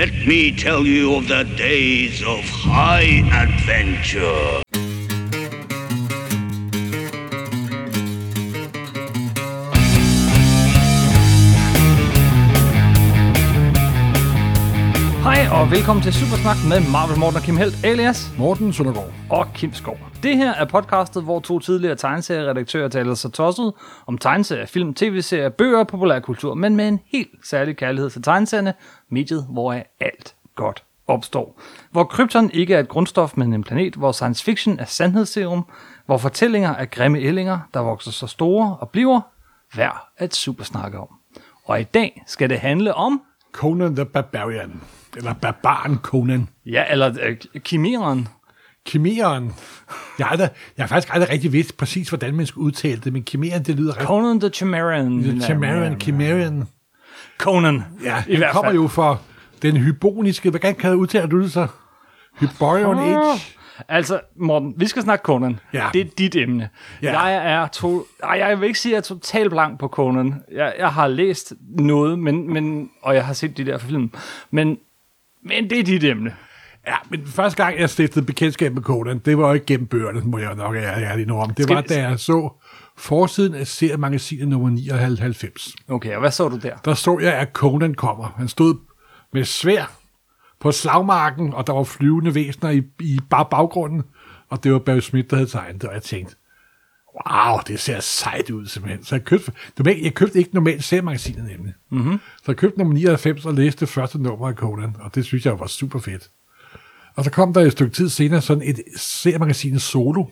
Let me tell you of the days of high adventure. Hej og velkommen til Supersnak med Marvel Morten og Kim Helt, alias Morten Søndergaard. og Kim Skov. Det her er podcastet, hvor to tidligere tegneserieredaktører taler sig tosset om tegneserier, film, tv-serier, bøger og populærkultur, men med en helt særlig kærlighed til tegneserierne, mediet, hvor alt godt opstår. Hvor krypton ikke er et grundstof, men en planet, hvor science fiction er sandhedsserum, hvor fortællinger er grimme ællinger, der vokser så store og bliver værd at supersnakke om. Og i dag skal det handle om, Conan the Barbarian. Eller Barbaren Conan. ja, eller øh, Kimeren, Kimeren. Jeg har, aldrig, jeg har faktisk aldrig rigtig vidst præcis, hvordan man skulle udtale det, men Kimeren, det lyder. Conan the Chimeran. Kimeren, Kimeren. Conan. Ja, I hvert kommer fald. jo fra den hyboniske... Hvordan kan jeg udtale du det så? Hyborion Ah. Age. Altså, Morten, vi skal snakke Conan. Ja. Det er dit emne. Ja. Jeg er to... Ej, jeg vil ikke sige, at jeg er totalt blank på Conan. Jeg, jeg har læst noget, men, men, og jeg har set de der film. Men, men det er dit emne. Ja, men første gang, jeg stiftede bekendtskab med Conan, det var jo ikke gennem bøgerne, må jeg nok ærlig nu om. Det Skal var, da jeg så forsiden af seriemagasinet nummer 99. Okay, og hvad så du der? der så jeg, at Conan kommer. Han stod med svær på slagmarken, og der var flyvende væsener i, i bare baggrunden, og det var Barry Smith, der havde tegnet det, og jeg tænkte, wow, det ser sejt ud simpelthen. Så jeg købte, normalt, jeg købte ikke normalt seriemagasinet nemlig. Mm-hmm. Så jeg købte nummer 99 og læste det første nummer af Conan, og det synes jeg var super fedt. Og så kom der et stykke tid senere sådan et seriemagasin solo,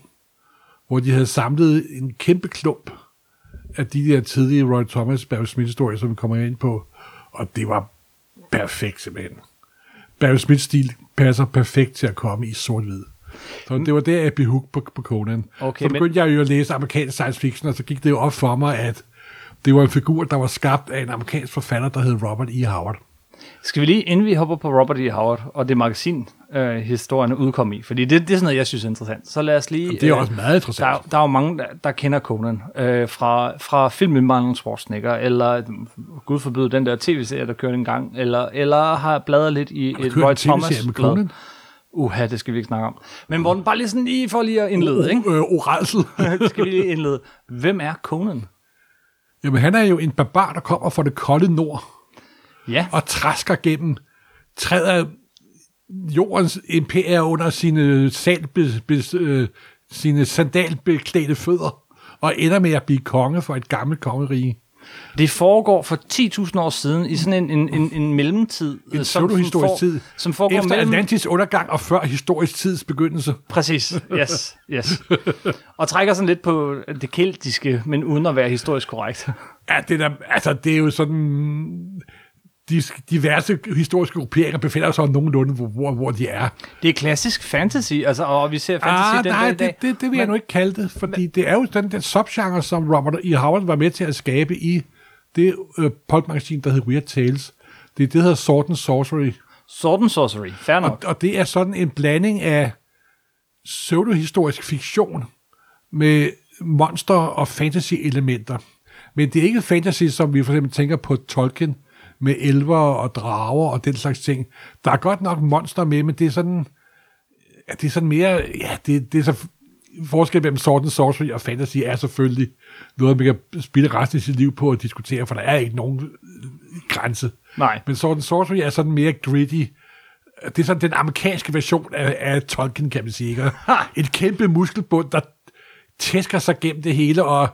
hvor de havde samlet en kæmpe klump af de der tidlige Roy Thomas, Barry Smith-historier, som vi kommer ind på. Og det var perfekt simpelthen. Barry Smith-stil passer perfekt til at komme i sort-hvid. Så det var der, jeg blev hooked på, på Conan. Okay, så begyndte jeg jo at læse amerikansk science fiction, og så gik det jo op for mig, at det var en figur, der var skabt af en amerikansk forfatter, der hed Robert E. Howard. Skal vi lige, inden vi hopper på Robert E. Howard og det magasin, øh, historierne udkom i, fordi det, det er sådan noget, jeg synes er interessant. Så lad os lige... Det er også meget interessant. Der, er- der er jo mange, der, der kender Conan øh, fra, fra filmen med Arnold Schwarzenegger, eller gud forbyde den der tv-serie, der kørte en gang, eller, eller har bladret lidt i et Roy Thomas med blad. Conan? Uha, det skal vi ikke snakke om. Men Morten, bare lige sådan lige for lige at indlede, ikke? Øh, oralsel. skal vi lige indlede. Hvem er Conan? Jamen, han er jo en barbar, der kommer fra det kolde nord. Ja, og træsker gennem, træder jordens imperier under sine, salbe, be, øh, sine sandalbeklædte fødder, og ender med at blive konge for et gammelt kongerige. det foregår for 10.000 år siden i sådan en, en, en, en mellemtid. En som- som pseudohistorisk for- tid. Som foregår Efter mellem... Atlantis undergang og før historisk tids begyndelse. Præcis, yes, yes. Og trækker sådan lidt på det keltiske, men uden at være historisk korrekt. Ja, det, der, altså, det er jo sådan... De diverse historiske grupperinger befinder sig nogenlunde, hvor, hvor, hvor de er. Det er klassisk fantasy, altså, og vi ser fantasy Ah, den nej, dag i dag. det, det, det vil jeg nu ikke kalde det, fordi det er jo sådan den subgenre, som Robert E. Howard var med til at skabe i det øh, pulpmagasin, der hedder Weird Tales. Det er det, der hedder Sword and Sorcery. Sword and Sorcery, fair nok. Og, og det er sådan en blanding af pseudohistorisk fiktion med monster- og fantasy-elementer. Men det er ikke fantasy, som vi for eksempel tænker på Tolkien, med elver og drager og den slags ting. Der er godt nok monster med, men det er sådan, ja, det er sådan mere, ja, det, det er så forskel mellem Sword and Sorcery og fantasy er selvfølgelig noget, man kan spille resten af sit liv på at diskutere, for der er ikke nogen øh, grænse. Nej. Men Sword and Sorcery er sådan mere gritty. Det er sådan den amerikanske version af, af Tolkien, kan man sige. Ikke? En kæmpe muskelbund, der tæsker sig gennem det hele, og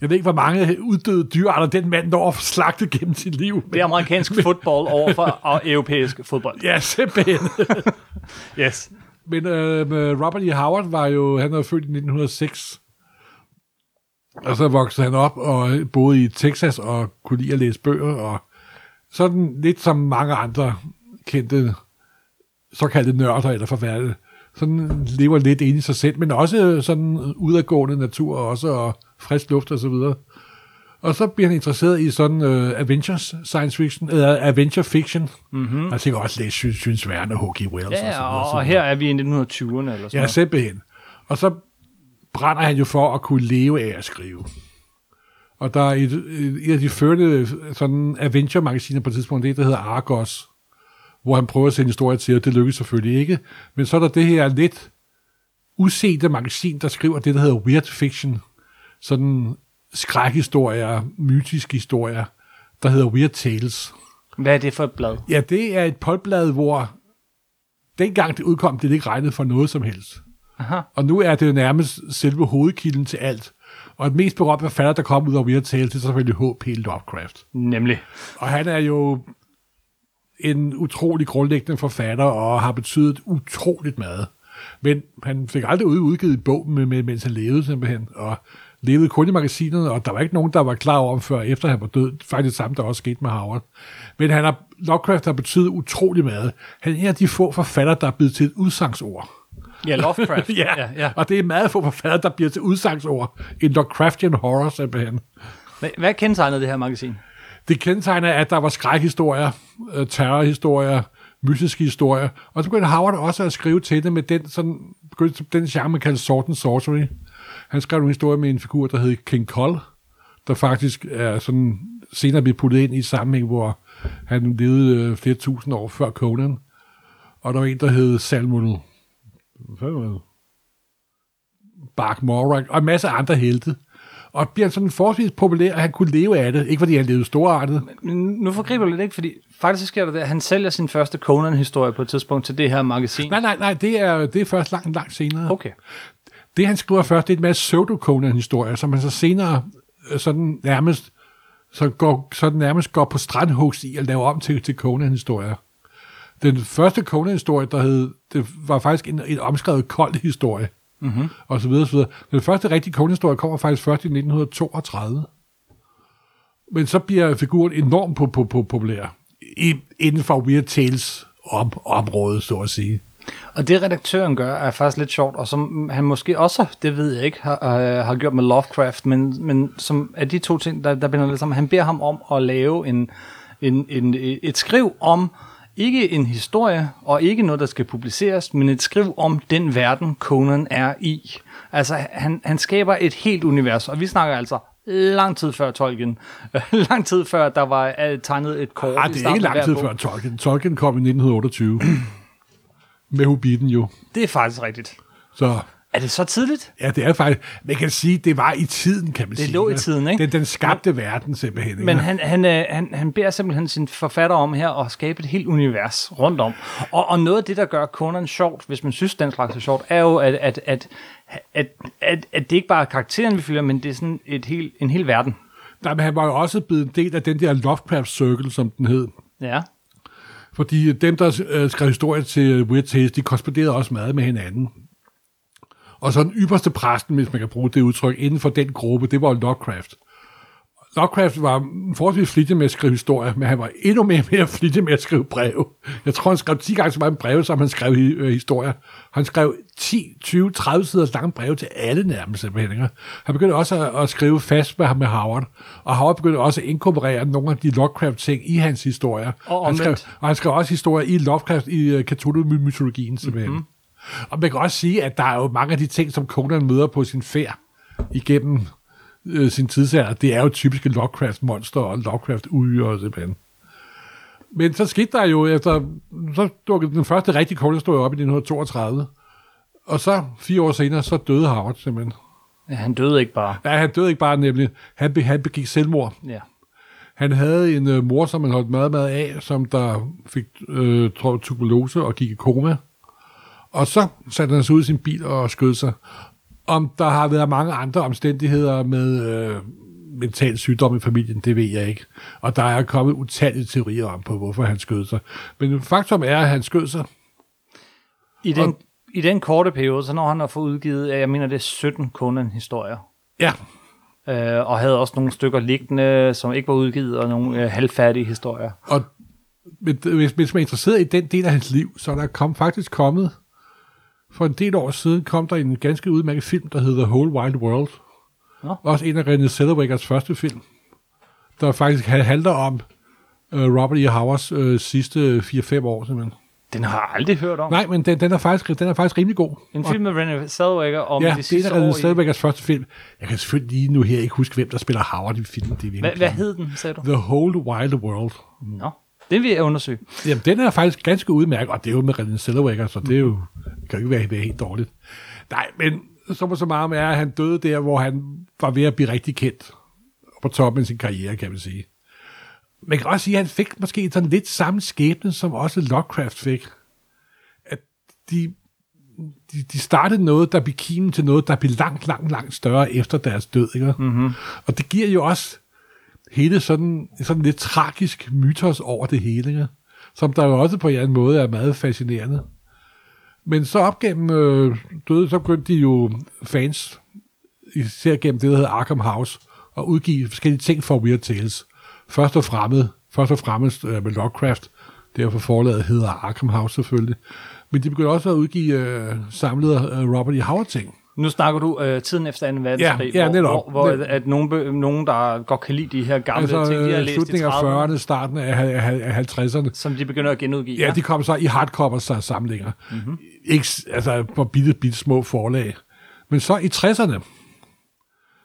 jeg ved ikke, hvor mange uddøde dyrearter den mand når at slagte gennem sit liv. Det er amerikansk fodbold over for og europæisk fodbold. Ja, simpelthen. Yes. Men øh, med Robert E. Howard var jo, han var født i 1906, og så voksede han op og boede i Texas og kunne lide at læse bøger, og sådan lidt som mange andre kendte såkaldte nørder eller forfattere, sådan lever lidt inde i sig selv, men også sådan udadgående natur også, og frisk luft og så videre. Og så bliver han interesseret i sådan uh, adventures science fiction, eller adventure fiction. Mm-hmm. Jeg tænker også læse synes, synes Verne og H.G. Wells. og Ja, og, så og her er vi i 1920'erne eller sådan Ja, simpelthen. Og så brænder han jo for at kunne leve af at skrive. Og der er et, et, et af de førte sådan adventure-magasiner på et tidspunkt, det der hedder Argos, hvor han prøver at sende historier til, og det lykkes selvfølgelig ikke. Men så er der det her lidt usete magasin, der skriver det, der hedder Weird Fiction. Sådan skrækhistorier, mytiske historier, der hedder Weird Tales. Hvad er det for et blad? Ja, det er et polblad, hvor dengang det udkom, det ikke regnet for noget som helst. Aha. Og nu er det jo nærmest selve hovedkilden til alt. Og et mest berømt forfatter, der kom ud af Weird Tales, det er selvfølgelig H.P. Lovecraft. Nemlig. Og han er jo en utrolig grundlæggende forfatter, og har betydet utroligt meget. Men han fik aldrig ud- udgivet en bog, med, mens han levede simpelthen, og levede kun i magasinet, og der var ikke nogen, der var klar over ham før, efter han var død. Faktisk det samme, der også skete med Howard. Men han har, Lovecraft har betydet utrolig meget. Han er en af de få forfatter, der er blevet til et udsangsord. Ja, Lovecraft. ja, ja, ja. og det er meget få forfattere, der bliver til udsangsord. En Lovecraftian horror, simpelthen. Hvad, hvad kendetegnede det her magasin? Det kendetegner, at der var skrækhistorier, øh, terrorhistorier, mystiske historier, og så begyndte Howard også at skrive til det med den, sådan, begyndte den genre, man kalder Sword and Sorcery. Han skrev en historie med en figur, der hed King Cole, der faktisk er sådan senere blev puttet ind i sammenhæng, hvor han levede øh, flere tusind år før Conan. Og der var en, der hed Salmon... Hvad var det? Bark Morak, og en masse andre helte. Og bliver sådan forholdsvis populær, at han kunne leve af det. Ikke fordi han levede storartet. Men nu forgriber du lidt, ikke? Fordi faktisk sker der det, at han sælger sin første Conan-historie på et tidspunkt til det her magasin. Nej, nej, nej, det er, det er først langt, langt senere. Okay. Det, han skriver først, det er en masse pseudo-Conan-historier, som han så senere øh, sådan nærmest, så går, sådan nærmest går på strandhugst i at lave om til, til Conan-historier. Den første Conan-historie, der hed, det var faktisk en, en omskrevet kold historie, mm-hmm. og så videre, så videre. Den første rigtige kongehistorie kommer faktisk først i 1932. Men så bliver figuren enormt po- po- po- populær i, inden for Weird Tales om, området, så at sige. Og det redaktøren gør, er faktisk lidt sjovt, og som han måske også, det ved jeg ikke, har, øh, har gjort med Lovecraft, men, men som er de to ting, der, der binder lidt sammen. Han beder ham om at lave en, en, en, et skriv om, ikke en historie, og ikke noget, der skal publiceres, men et skriv om den verden, Conan er i. Altså, han, han skaber et helt univers, og vi snakker altså lang tid før Tolkien. lang tid før, der var øh, tegnet et kort Ah, i det er ikke lang tid bog. før Tolkien. Tolkien kom i 1928. med Hobbiten jo. Det er faktisk rigtigt. Så Er det så tidligt? ja, det er faktisk... Man kan sige, det var i tiden, kan man Det sige. lå i tiden, ikke? Den, den skabte verden simpelthen. ikke? Men han, han, øh, han, han beder simpelthen sin forfatter om her at skabe et helt univers rundt om. Og, og noget af det, der gør Conan sjovt, hvis man synes, den slags er sjovt, er jo, at, at, at, at, at, at det ikke bare er karakteren, vi følger, men det er sådan et helt, en hel verden. Nej, men han var jo også blevet en del af den der Lovecraft Circle, som den hed. Ja. Fordi dem, der øh, skrev historier til Weird Tales, de korresponderede også meget med hinanden. Og så den ypperste præsten, hvis man kan bruge det udtryk, inden for den gruppe, det var Lovecraft. Lovecraft var forholdsvis flittig med at skrive historier, men han var endnu mere, mere flittig med at skrive breve. Jeg tror, han skrev 10 gange så mange breve, som han skrev øh, historier. Han skrev 10, 20, 30 sider lange breve til alle nærmest simpelthen. Han begyndte også at, at skrive fast med, med Howard, og Howard begyndte også at inkorporere nogle af de Lovecraft-ting i hans historier. Og han skrev, og han skrev også historier i Lovecraft, i uh, Cthulhu-mytologien simpelthen. Mm-hmm. Og man kan også sige, at der er jo mange af de ting, som Conan møder på sin færd igennem øh, sin tidsalder, det er jo typiske Lovecraft-monster og Lovecraft-uddyr simpelthen. Men så skete der jo efter, så dukkede den første rigtige Conan-historie op i 1932, og så fire år senere, så døde Howard simpelthen. ja. Han døde ikke bare. Ja, han døde ikke bare nemlig, han, be, han begik selvmord. Ja. Han havde en øh, mor, som han holdt meget, meget af, som der fik øh, tuberkulose og gik i koma. Og så satte han sig ud i sin bil og skød sig. Om der har været mange andre omstændigheder med øh, mental sygdom i familien, det ved jeg ikke. Og der er kommet utallige teorier om på, hvorfor han skød sig. Men faktum er, at han skød sig. I den, I den korte periode, så når han har fået udgivet, jeg mener det er 17 Conan-historier, Ja, øh, og havde også nogle stykker liggende, som ikke var udgivet, og nogle øh, halvfærdige historier. og hvis, hvis man er interesseret i den del af hans liv, så er der kom, faktisk kommet, for en del år siden, kom der en ganske udmærket film, der hedder The Whole Wild World. Nå. Også en af René Zellwegers første film, der faktisk ha- handler om øh, Robert E. Howards øh, sidste 4-5 år, simpelthen. Den har jeg aldrig hørt om. Nej, men den, den, er faktisk, den er faktisk rimelig god. En film med René Zellweger om Ja, de det er sidste en af år. René i- Zellwegers første film. Jeg kan selvfølgelig lige nu her ikke huske, hvem der spiller Howard i filmen. Det er virkelig Hvad, hed den, sagde du? The Whole Wild World. Nå. Det vil jeg undersøge. Jamen, den er faktisk ganske udmærket, og det er jo med René Zellweger, så det er jo, kan jo ikke være, helt dårligt. Nej, men så så meget er, at han døde der, hvor han var ved at blive rigtig kendt på toppen af sin karriere, kan man sige. Man kan også sige, at han fik måske sådan lidt samme skæbne, som også Lovecraft fik. At de, de, de startede noget, der blev kimen til noget, der blev langt, langt, langt større efter deres død. Ikke? Mm-hmm. Og det giver jo også hele sådan, sådan lidt tragisk mytos over det hele, ja? som der jo også på en eller anden måde er meget fascinerende. Men så op gennem øh, døde, så begyndte de jo fans, især gennem det, der hedder Arkham House, at udgive forskellige ting for Weird Tales. Først og fremmest, først og fremmest øh, med Lovecraft, derfor forlaget hedder Arkham House selvfølgelig. Men de begyndte også at udgive øh, samlede øh, Robert E. Howard ting. Nu snakker du øh, tiden efter 2. verdenskrig, Ja, ja, hvor, netop. hvor, hvor Det- at, nogen, be- nogen, der godt kan lide de her gamle Altså ting, de har øh, læst i slutningen af 30'erne, 40'erne, starten af, af, af 50'erne. som de begynder at genudgive. Ja, de kom så i hardcover samlinger. Mm-hmm. Ikke, altså på bitte, bitte små forlag. Men så i 60'erne,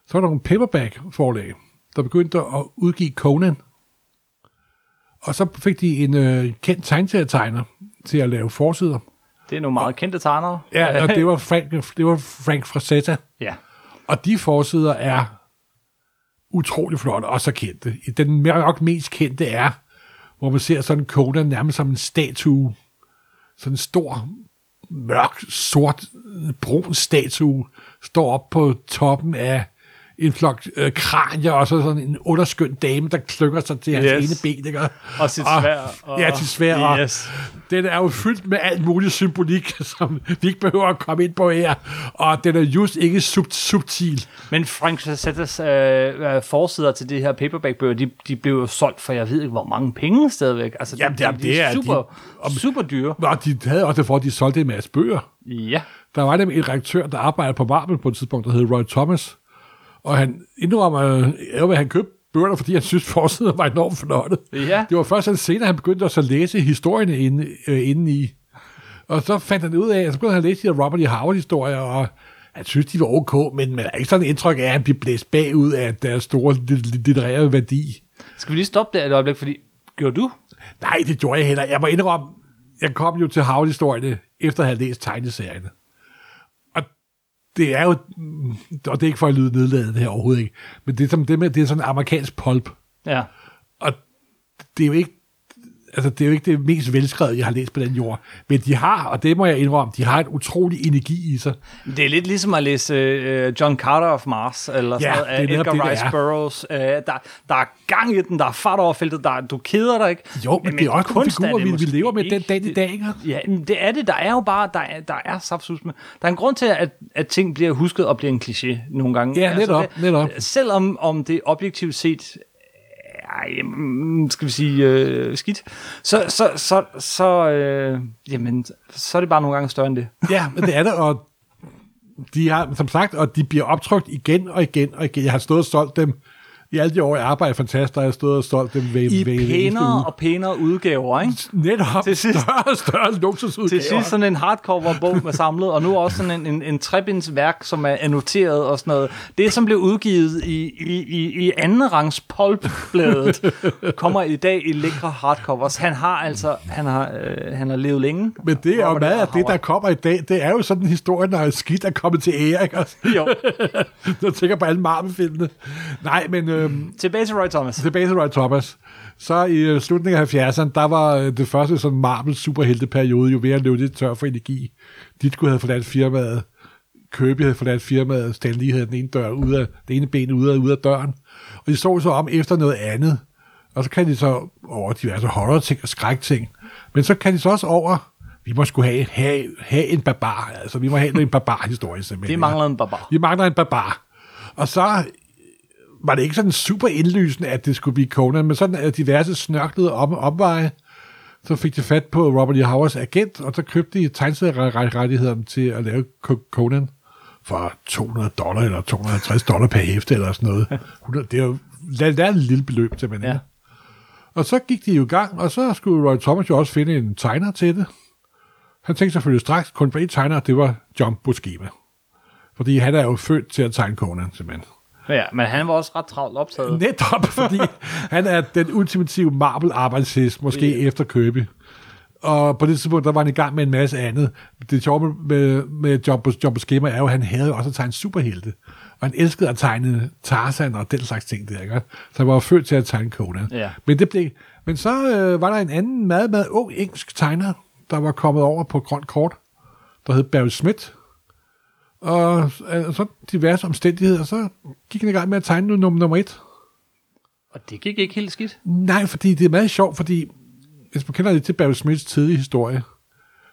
så var der nogle paperback forlag, der begyndte at udgive Conan. Og så fik de en øh, kendt tegneserietegner til at lave forsider. Det er nogle meget kendte tegnere. Ja, og det var Frank, det var Frank Frazetta. ja. Og de forsider er utrolig flotte, og så kendte. Den nok mest kendte er, hvor man ser sådan Conan nærmest som en statue. Sådan en stor, mørk, sort, brun statue, står op på toppen af en flok øh, kranier, og så sådan en underskøn dame, der klynger sig til hans Yes. ene ben. Ikke? Og sit sværd. Og, Ja, til svær. Og Yes. Den er jo fyldt med alt muligt symbolik, som vi ikke behøver at komme ind på her. Og den er just ikke sub- subtil. Men Frank Frazzettas øh, øh, forsider til de her paperback-bøger, de, de blev jo solgt for, jeg ved ikke, hvor mange penge stadigvæk. Altså, Jamen, de, jamen, de, det er- super, de- super dyre. Og de havde også det for, at de solgte en masse bøger. Ja. Der var nemlig en redaktør, der arbejdede på Marvel på et tidspunkt, der hed Roy Thomas. Og han indrømmer, øh, at han købte bøgerne, fordi han synes, forsiden var enormt flotte. Ja. Det var først senere, han begyndte også at læse historierne inde, øh, inde i. Og så fandt han ud af, så begyndte han at læse de her Robert E. Howard-historier, og han synes, de var ok, men man har ikke sådan et indtryk af, at han blev blæst bagud af deres store lit- litterære værdi. Skal vi lige stoppe der et øjeblik, fordi gjorde du? Nej, det gjorde jeg heller. Jeg må indrømme, jeg kom jo til Howard-historierne, efter at have læst tegneserierne. Det er jo, og det er ikke for at lyde nedladende her overhovedet ikke, men det er, som det, med, det er sådan en amerikansk pulp. Ja. Og det er jo ikke, altså det er jo ikke det mest velskrevet, jeg har læst på den jord. Men de har, og det må jeg indrømme, de har en utrolig energi i sig. Det er lidt ligesom at læse øh, John Carter of Mars, eller sådan Ja, noget af er netop Edgar det, Rice. Burroughs. Øh, der, der er gang i den, der er fart over feltet, der, du keder dig ikke. Jo, men, men det er også kunst figurer, vi, vi lever med den ikke. dag i dag, ikke? Ja, det er det. Der er jo bare, der er, der er saftsus med. Der er en grund til, at, at ting bliver husket og bliver en kliché nogle gange. Ja, netop, det, netop. Selvom om det objektivt set ej, mm, skal vi sige, øh, skidt, så, så, så, så, øh, jamen, så er det bare nogle gange større end det. Ja, men det er det, og de har, som sagt, og de bliver optrykt igen og igen og igen. Jeg har stået og solgt dem i alle de år, jeg arbejder fantastisk, der har jeg stået og solgt dem ved, I ved pænere og pænere udgaver, ikke? Netop Til sidst- større og større luksusudgaver. Til sidst sådan en hardcover-bog med samlet, og nu også sådan en, en, en trebinds værk, som er annoteret og sådan noget. Det, som blev udgivet i, i, i, i anden rangs pulp-bladet, kommer i dag i lækre hardcovers. Han har altså, han har, øh, han har levet længe. Men det er jo meget af det, der kommer i dag. Det er jo sådan en historie, når skidt er kommet til ære, ikke? Jo, Jeg tænker på alle Marvel-filmene. Nej, men øhm, tilbage til Roy Thomas. tilbage til Roy Thomas. Så i øh, slutningen af 70'erne, der var øh, det første sådan Marvel superhelteperiode jo ved at løbe lidt tør for energi. Ditko havde forladt firmaet, Kirby havde forladt firmaet, Stan Lee havde den ene, dør ud af, det ene ben ude af, ude af døren. Og de så så om efter noget andet. Og så kan de så over diverse horror-ting og skrækting. Men så kan de så også over, vi må skulle have, have, have en barbar. Altså, vi må have en barbar-historie simpelthen. Det mangler en barbar. Vi mangler en barbar. Og så var det ikke sådan super indlysende, at det skulle blive Conan, men sådan at diverse snørklede om, omveje, så fik de fat på Robert E. Howards agent, og så købte de tegneserierettighederne til at lave Co- Conan for 200 dollar eller 250 dollar per hæfte eller sådan noget. 100 Det er jo lad, lad et lille beløb til, man Ja. Og så gik de jo i gang, og så skulle Roy Thomas jo også finde en tegner til det. Han tænkte selvfølgelig straks, kun på en tegner, det var John Buscema. Fordi han er jo født til at tegne Conan, simpelthen. Ja, men han var også ret travlt optaget. Netop, fordi han er den ultimative marble-arbejdshest, måske Ja. efter Kirby. Og på det tidspunkt, der var han i gang med en masse andet. Det sjove med, med, med John, John Buscema er jo, at han havde også at tegne superhelte. Og han elskede at tegne Tarzan og den slags ting der, ikke? Så han var født til at tegne Conan. Ja. Men, det blev, men så øh, var der en anden meget, meget ung engelsk tegner, der var kommet over på grønt kort, der hed Barry Smith. Og øh, så diverse omstændigheder, så gik han i gang med at tegne nu nummer, nummer et. Og det gik ikke helt skidt. Nej, fordi det er meget sjovt, fordi hvis man kender lidt til Barry Smiths tidlige historie,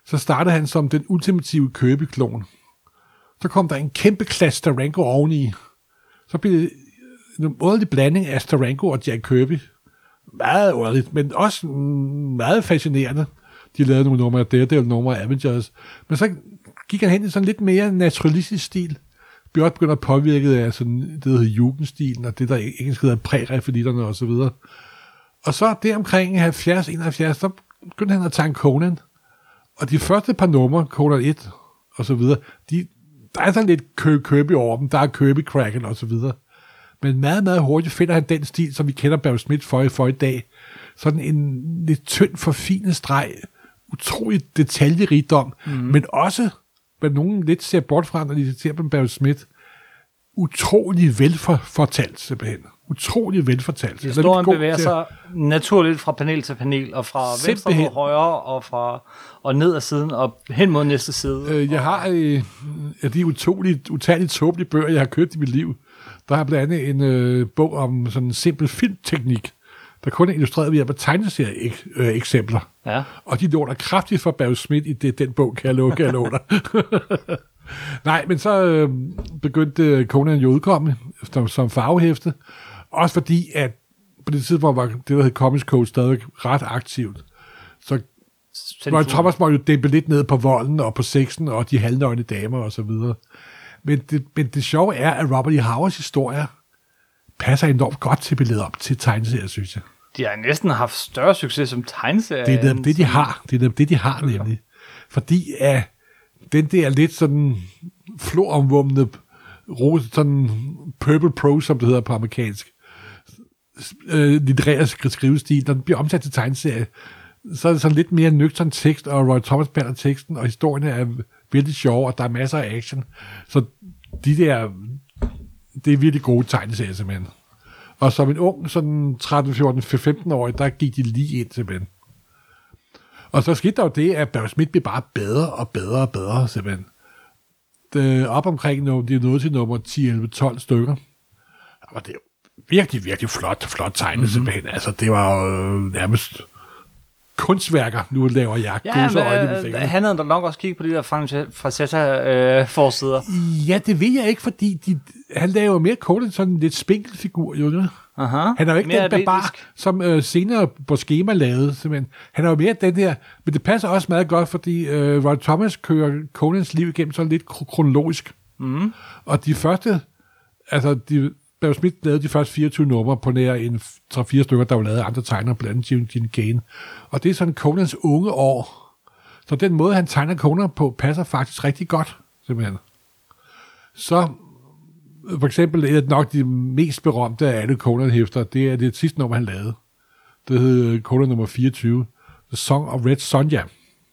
så startede han som den ultimative købeklon. Så kom der en kæmpe klasse Staranko oveni. Så blev det en underlig blanding af Staranko og Jack Kirby. Meget underligt, men også meget fascinerende. De lavede nogle numre af Daredevil, numre af Avengers. Men så gik han hen i sådan lidt mere naturalistisk stil. Også begyndt at påvirke af sådan, det, der hedder jugendstilen, og det, der engelsk hedder prærefelitterne og så videre. Og så der omkring 70-71, så begyndte han at tegne Conan. Og de første par numre, Conan 1 og så videre, de, der er sådan lidt Kirby over dem, der er Kirby Kraken og så videre. Men meget, meget hurtigt finder han den stil, som vi kender Barry Smith for, for i dag. Sådan en lidt tynd, forfinet streg, utrolig detaljerigdom, mm. men også, hvad nogen lidt ser bort fra, når de ser på Barry Smith, utrolig velfortalt simpelthen. Utrolig velfortalt. Historien bevæger sig naturligt fra panel til panel, og fra venstre Simpelthen. mod højre, og, fra, og ned ad siden, og hen mod næste side. Øh, jeg har øh, af de utroligt, utalligt tåbelige bøger, jeg har købt i mit liv. Der har blandt andet en øh, bog om sådan en simpel filmteknik, der kun er illustreret ved hjælp af tegneserie-eksempler. Ja. Og de låner kraftigt fra Barry Smith i det, den bog, kan jeg love, kan jeg love dig. Nej, men så øh, begyndte Conan jo udkomme som, som farvehæfte. Også fordi, at på det tidspunkt var det, der hed Comics Code stadig ret aktivt. Så Roy Thomas måtte jo dæmpe lidt ned på volden og på sexen og de halvnøgne damer og så videre. Men det, men det sjove er, at Robert E. Howards historier passer enormt godt til billedet op til tegneserier, synes jeg. De har næsten haft større succes som tegneserie. Det er netop det, de har. Det er netop det, de har nemlig. Fordi at den der lidt sådan floromvumne, ro- sådan purple prose, som det hedder på amerikansk, øh, litterær sk- skrivestil, den bliver omsat til tegneserie, så er det sådan lidt mere nøgtern tekst, og Roy Thomas bærer teksten, og historien er virkelig sjov, og der er masser af action. Så de der, det er virkelig gode tegneserier simpelthen. Og som en ung, sådan 13, 14, 15 årig, der gik de lige ind simpelthen. Og så skete der jo det, at Barry Smith blev bare bedre og bedre og bedre simpelthen. Det, op omkring, når de nåede til nummer 10, 11, 12 stykker, var det jo virkelig, virkelig flot, flot tegnet mm-hmm. simpelthen. Altså, det var jo nærmest kunstværker. Nu laver jeg Ja, ja, øjne i men, øh, fingrene. han havde da nok også kigget på de der Francesca-forsider. Ja, det ved jeg ikke, fordi de, han laver mere Conan sådan en lidt spinkel figur, jo. Aha. Han er jo ikke Mere den barbar, atletisk. som øh, senere på schema lavede, simpelthen. Han er jo mere den der, men det passer også meget godt, fordi øh, Roy Thomas kører Conans liv igennem sådan lidt kro- kronologisk. Mm. Og de første, altså de, Barry Smith lavede de første 24 numre på nær en 3-4 stykker, der var lavet af andre tegnere, blandt andet Gene Gane. Og det er sådan Conans unge år. Så den måde, han tegner Conan på, passer faktisk rigtig godt, simpelthen. Så for eksempel det nok de mest berømte af alle Conan-hæfter, det er det sidste nummer, han lavede. Det hed Conan nummer 24, The Song of Red Sonja.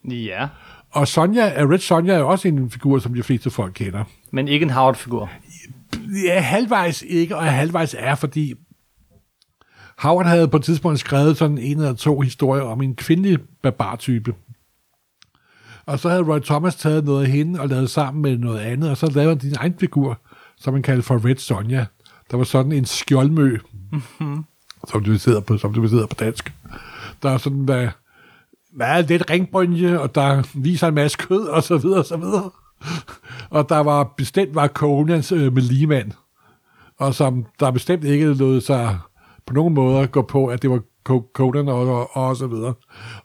Ja, Og Sonja, Red Sonja er jo også en figur, som de fleste folk kender. men ikke en Howard-figur. Ja, halvvejs ikke, og halvvejs er, fordi Howard havde på et tidspunkt skrevet sådan en eller to historier om en kvindelig barbartype. Og så havde Roy Thomas taget noget af hende og lavet sammen med noget andet, og så lavede han din egen figur, som man kaldte for Red Sonja. Der var sådan en skjoldmø, mm-hmm. som du sidder på, som du sidder på dansk. Der er sådan, hvad, meget lidt ringbrynje, og der viser en masse kød, og så videre, og så videre. Og der var bestemt var Conans øh, med ligemand, og som der bestemt ikke lod sig på nogen måder gå på, at det var Co- Conan og, og, og så videre.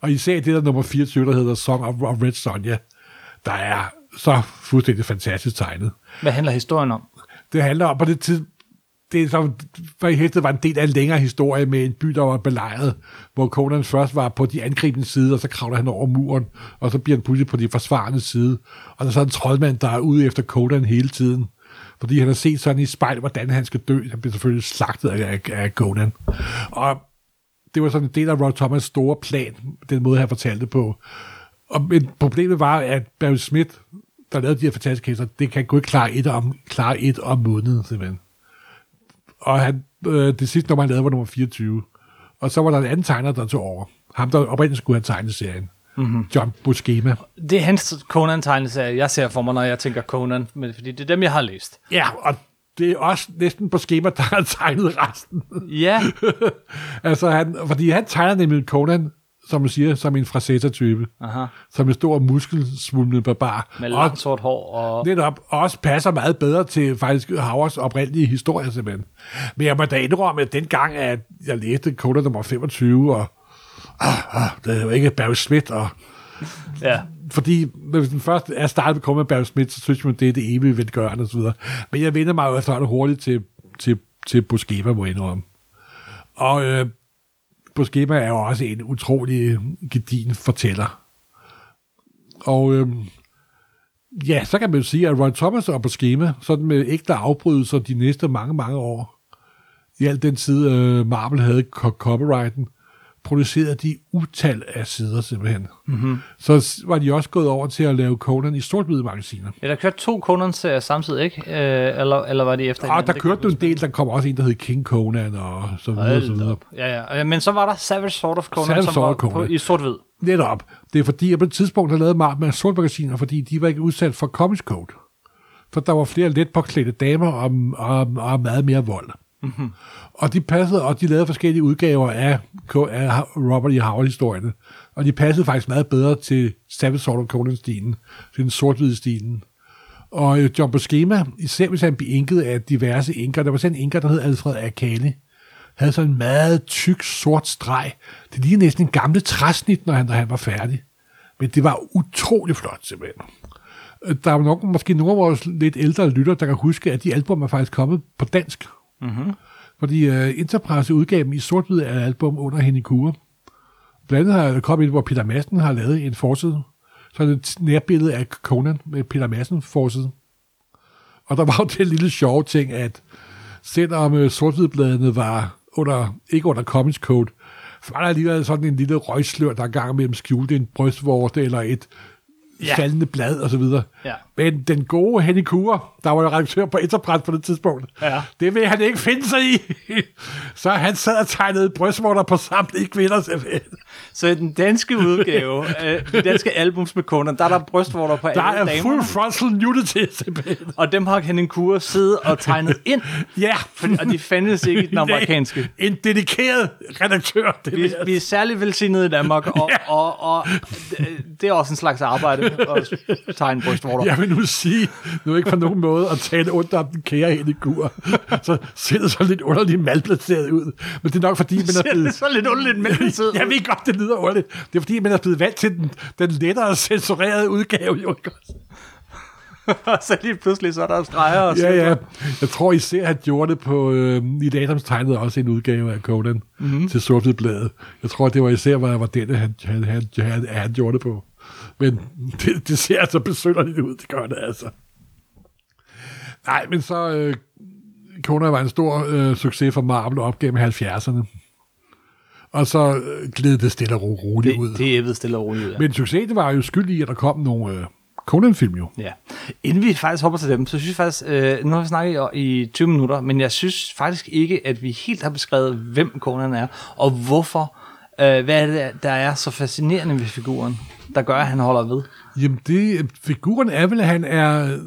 Og især det der nummer 24, der hedder Song of, of Red Sonja, der er så fuldstændig fantastisk tegnet. Hvad handler historien om? Det handler om, på det tid, det som, for i var en del af en længere historie med en by, der var belejret, hvor Conan først var på de angribende side, og så kravler han over muren, og så bliver han pludselig på de forsvarende side. Og der er så en troldmand, der er ude efter Conan hele tiden. fordi han har set sådan i spejl, hvordan han skal dø. Han bliver selvfølgelig slagtet af, af Conan. Og det var sådan en del af Rod Thomas' store plan, den måde, han fortalte på. Og, men problemet var, at Barry Smith, der lavede de her fantastiske kæser, det kan gå ikke klare et om, klare et om måneden, simpelthen. Og han, øh, det sidste nummer, han lavede, var nummer 24. Og så var der en anden tegner, der tog over. Ham, der oprindeligt skulle have tegnet serien. Mm-hmm. John Buscema. Det er hans Conan-tegneserie, jeg ser for mig, når jeg tænker Conan, men fordi det er dem, jeg har læst. Ja, og det er også næsten på schema, der har tegnet resten. Ja, altså, han, fordi han tegner nemlig Conan, som man siger, som en frasetta-type. Aha. Som en stor muskelsvulmende barbar. med Og langt sort hår og... netop også passer meget bedre til faktisk Havers oprindelige historie, simpelthen. Men jeg må da indrømme, at dengang, at jeg læste Conan nummer 25, og ah, ah, det er jo ikke Barry Smith, og Ja. fordi hvis den først er startet med at komme med Barry Smith, så synes man, det er det evige velgørende og så videre. Men jeg vender mig jo efterhånden hurtigt til, til, til Buscema, må jeg indrømme. Og øh, Buscema er jo også en utrolig gedin fortæller. Og øhm, ja, så kan man jo sige, at Roy Thomas og Buscema, sådan med ægte afbrydelser de næste mange, mange år, i al den tid øh, Marvel havde copyrighten, producerede de utal af sider simpelthen. Mm-hmm. Så var de også gået over til at lave Conan i sort magasiner. Ja, der kørte to Conan-serier samtidig, ikke? Øh, eller, eller var de efter Og hinanden? der Det kørte en del, der kom også en, der hed King Conan og så videre, og så videre. Ja, ja. Øh, Men så var der Savage Sword of Conan, Savage som Sword var Conan. På, i sort-hvid. Netop. Det er fordi, at på et tidspunkt, der lavede Marvel med sort magasiner, fordi de var ikke udsat for Comics Code. For der var flere let påklædte damer og, og, og meget mere vold. Mm-hmm. Og de passede, og de lavede forskellige udgaver af, af Robert E. Howard-historierne. Og de passede faktisk meget bedre til Savage Sword of Conan-stilen, til den sort stilen. Og øh, John Buscema, især hvis han blev inket af diverse inker, der var sådan en inker, der hed Alfred Akali, havde sådan en meget tyk sort streg. Det lignede næsten en gamle træsnit, når han, når han var færdig. Men det var utrolig flot, simpelthen. Øh, der er nok måske nogle af vores lidt ældre lytter, der kan huske, at de album er faktisk kommet på dansk. Mm-hmm. Fordi øh, uh, Interpresse udgav dem i sort af album under Henning Kure. Blandt andet har der kommet et, hvor Peter Madsen har lavet en forside. Så er det et nærbillede af Conan med Peter Madsen forside. Og der var jo den lille sjove ting, at selvom øh, uh, sort var under, ikke under Comics Code, så var der alligevel sådan en lille røgslør, der gang mellem skjulte en brystvorte eller et Ja. faldende blad og så videre. Ja. Men den gode Henny Kure, der var jo redaktør på Interpress på det tidspunkt, Ja. det vil han ikke finde sig i. Så han sad og tegnede brystvorter på samtlige kvinder simpelthen. Så i den danske udgave, øh, de danske albums med Conan, der er der brystvorter på Der alle er damerne. full frontal nudity simpelthen. Og dem har Henning Kure siddet og tegnet ind, Ja, fordi, og de fandtes ikke i den amerikanske. En dedikeret redaktør. Det Vi, vi er særlig velsignede i Danmark, og, Ja. og, og det- det er også en slags arbejde at tegne brystvorter. Jeg vil nu sige, nu ikke på nogen måde at tale ondt om den kære Kure, så ser det så lidt underligt malplaceret ud. Men det er nok fordi, man er Det er blevet... så lidt underligt mellemtid. Jeg ved godt, det lyder underligt. Det er fordi, man er blevet vant til den, den lettere censurerede udgave. Jo, ikke også? Og så lige pludselig, så er der streger og Ja, ja. Jeg tror især, han gjorde det på... Øh, Neil Adams tegnede også en udgave af Conan mm-hmm. til Sortbladet. Jeg tror, det var især, hvad var den, han, han, han, han, han gjorde det på. Men det, det ser altså besynderligt ud, det gør det altså. Nej, men så... Øh, Conan var en stor øh, succes for Marvel op gennem 70'erne. Og så øh, gled det stille og ro, roligt ud. Det, det er æbet stille og roligt ud af. Men succesen var jo skyld i, at der kom nogle øh, Conan-film jo. Ja. Inden vi faktisk hopper til dem, så synes jeg faktisk, øh, nu har vi snakket i, i 20 minutter, men jeg synes faktisk ikke, at vi helt har beskrevet, hvem Conan er, og hvorfor, øh, hvad er det, der er så fascinerende ved figuren, der gør, at han holder ved. Jamen, det, figuren er vel, at han er...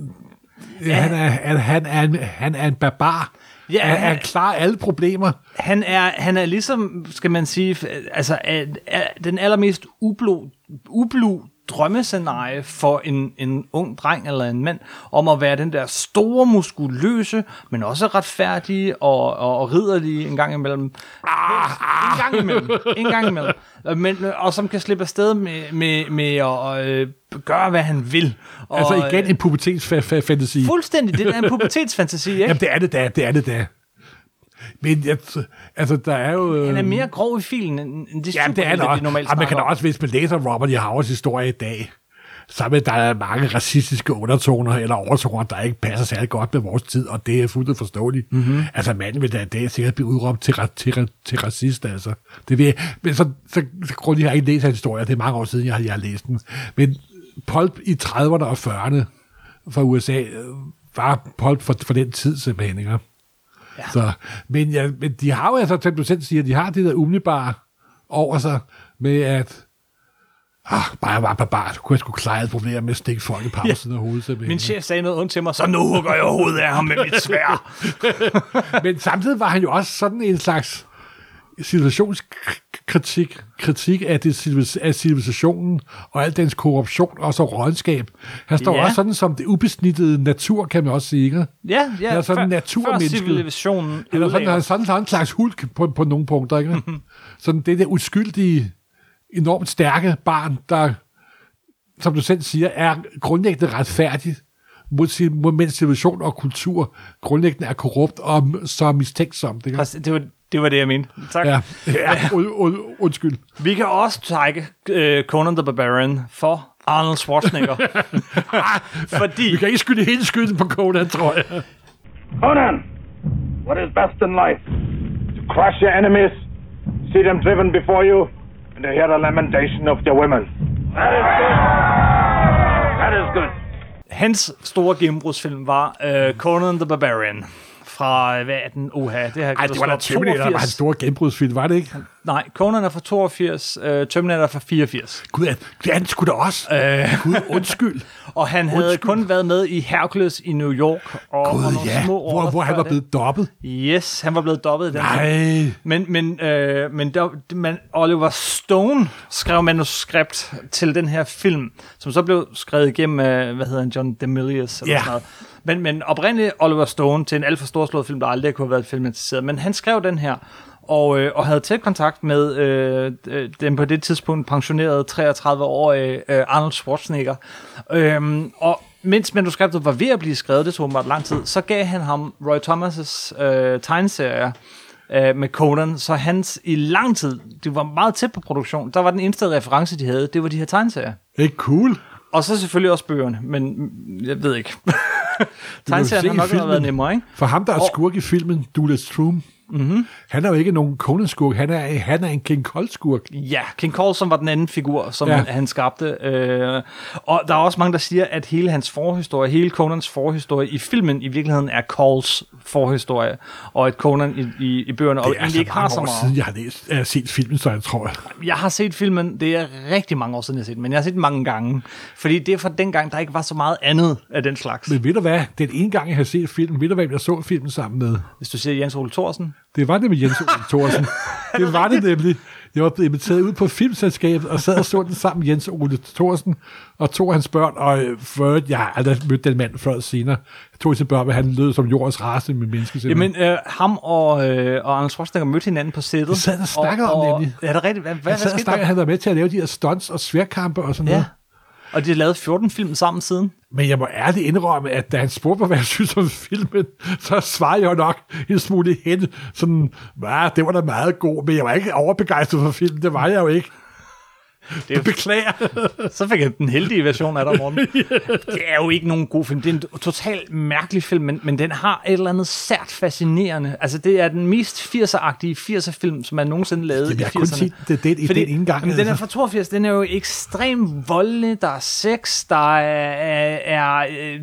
Ja. Han, er, han, han, er en, han er en barbar. Ja, han, han- klarer alle problemer. Han er, han er ligesom, skal man sige, altså er, er den allermest ublu, ublu drømmescenarie for en, en ung dreng eller en mand, om at være den der store, muskuløse, men også retfærdige og, og, og ridderlige en gang imellem. Ah, En gang imellem. En gang imellem. Øh, Men, og som kan slippe afsted med, med, med at øh, gøre, hvad han vil. Og, Altså igen øh, en pubertetsfantasi. Fuldstændig. Det er en pubertetsfantasi, ikke? Jamen, det er det da, det er det da. Men jeg, altså, der er jo... Han er øhm, mere grov i filen, end, end de Ja, det er det de også. normalt Og man kan da også, hvis man læser Robert E. Howards historie i dag, så med, der er mange racistiske undertoner eller overtoner, der ikke passer særlig godt med vores tid, og det er fuldt forståeligt. Mm-hmm. Altså manden vil da i dag sikkert blive udråbt til, til, til racist, altså. Det vil men så, så, så grund, jeg har ikke læst hans historie, det er mange år siden, jeg har, jeg har læst den. Men Pulp i 30'erne og 40'erne fra USA øh, var Pulp for, for den tid simpelthen, ikke? Ja. Så, men, ja, men de har jo altså, som du selv siger, de har det der umiddelbare over sig med, at ah, bare jeg var barbar, så kunne jeg sgu klare et problem med at stikke folk i pausen ja. hovedet. Simpelthen. Min chef sagde noget ondt til mig, så nu hugger jeg hovedet af ham med mit svær. Men samtidig var han jo også sådan en slags situationskritik kritik af, det, af civilisationen og al dens korruption og så rådenskab. Han står Ja. ja. også sådan som det ubesnittede natur, kan man også sige. Ikke? Ja, ja. Han er sådan før, før naturmennesket. civilisationen Han er sådan, os. sådan, sådan en slags hulk på, på nogle punkter. Ikke? sådan det der uskyldige, enormt stærke barn, der, som du selv siger, er grundlæggende retfærdigt, mod, sin- mod mens civilisation og kultur grundlæggende er korrupt og så mistænksomt. Ikke? Præcis, Det var, det var det, jeg mente. Tak. Ja, ja und, und, undskyld. Vi kan også takke uh, Conan the Barbarian for Arnold Schwarzenegger. Fordi... Vi kan ikke skylde hele skylden på Conan, tror jeg. Conan, what is best in life? To crush your enemies, see them driven before you, and to hear the lamentation of their women. That is good. That is good. Hans store gennembrudsfilm var uh, Conan the Barbarian fra, hvad er den? Uha, det her Ej, det var da der var hans store genbrudsfilm, var det ikke? Nej, Conan er fra 82, uh, Terminator er fra 84. Gud, det er sgu da også. Øh. Gud, undskyld. Og han havde Undskyld. kun været med i Hercules i New York. Og, og Gud, nogle ja. små Hvor, roller hvor han var blevet dobbet. Yes, han var blevet dobbet den. Nej. Men, men, øh, men, der, men Oliver Stone skrev manuskript til den her film, som så blev skrevet igennem af, hvad hedder han, John DeMilius eller Ja. sådan noget. Men, men oprindeligt Oliver Stone til en alt for storslået film, der aldrig kunne have været filmatiseret. Men han skrev den her, og, øh, og havde tæt kontakt med øh, øh, den på det tidspunkt pensionerede 33-årige øh, Arnold Schwarzenegger. Øhm, og mens manuskriptet var ved at blive skrevet, det tog meget lang tid, så gav han ham Roy Thomas' øh, tegneserier øh, med Conan, så hans i lang tid, det var meget tæt på produktion, der var den eneste reference, de havde, det var de her tegneserier. Ikke cool. Og så selvfølgelig også bøgerne, men jeg ved ikke. Tegneserierne har nok filmen. været nemmere, ikke? For ham, der er Og- skurk i filmen, Douglas Troom, mm-hmm. han er jo ikke nogen Conan-skurk, han er, han er en King Cold-skurk. Ja, King Coulson var den anden figur, som ja. Han, han skabte. Øh, og der er også mange, der siger, at hele hans forhistorie, hele Conans forhistorie i filmen i virkeligheden er Coles forhistorie, og at Conan i, i, i bøgerne og egentlig ikke har så meget. siden, jeg har, læst, jeg har set filmen, så jeg tror. Jeg har set filmen, det er rigtig mange år siden, jeg har set den, men jeg har set den mange gange. Fordi det er fra dengang, der ikke var så meget andet af den slags. Men ved du hvad, den ene gang, jeg har set filmen, ved du hvem jeg så filmen sammen med? Hvis du siger Jens Ole Thorsen. Det var det med Jens Ole Thorsen. det var det nemlig. Jeg var blevet inviteret ud på filmselskabet og sad og så den sammen med Jens Ole Thorsen og to af hans børn. Og øh, for, jeg har aldrig mødt den mand før senere. Jeg tog til børn, men han lød som jordens race med menneske. simpelthen. Jamen, øh, ham og, øh, og Arnold Schwarzenegger mødte hinanden på sættet. De sad og snakkede om nemlig. Er det rigtigt? Hvad, hvad, hvad sad og snakkede, der? han var med til at lave de her stunts og sværkampe og sådan Ja. noget. Og de har lavet 14 film sammen siden. Men jeg må ærligt indrømme, at da han spurgte mig, hvad jeg synes om filmen, så svarede jeg nok en smule hen. Sådan, det var da meget god, men jeg var ikke overbegejstret for filmen. Det var jeg jo ikke. Det er, Beklager. så fik jeg den heldige version af dig, Morten. Det er jo ikke nogen god film. Det er en totalt mærkelig film, men, men den har et eller andet sært fascinerende. Altså, det er den mest 80'er-agtige 80'er-film, som er nogensinde lavet Jamen, i jeg har 80'erne. kun set det, det, i Fordi, den ene gang. men den er altså. fra 82, den er jo ekstremt voldelig, der er sex, der er, er, er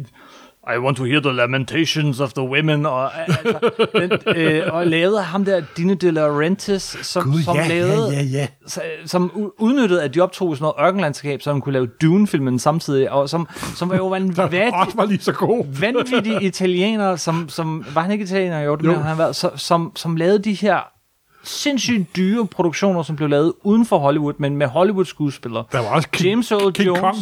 I want to hear the lamentations of the women, og, altså, den, øh, og lavet af ham der, Dino De Laurentiis, som, Gud, som ja, lavede, ja, ja, ja. som udnyttede, at de optog sådan noget ørkenlandskab, så han kunne lave Dune-filmen samtidig, og som, som var jo vanvittig, også var lige så god. vanvittige italiener, som, som, var han ikke italiener? Jo, det Jo. jo. han været, så, som, som lavede de her sindssygt dyre produktioner, som blev lavet uden for Hollywood, men med Hollywood-skuespillere. Der var også King, James Earl King Jones. Kong.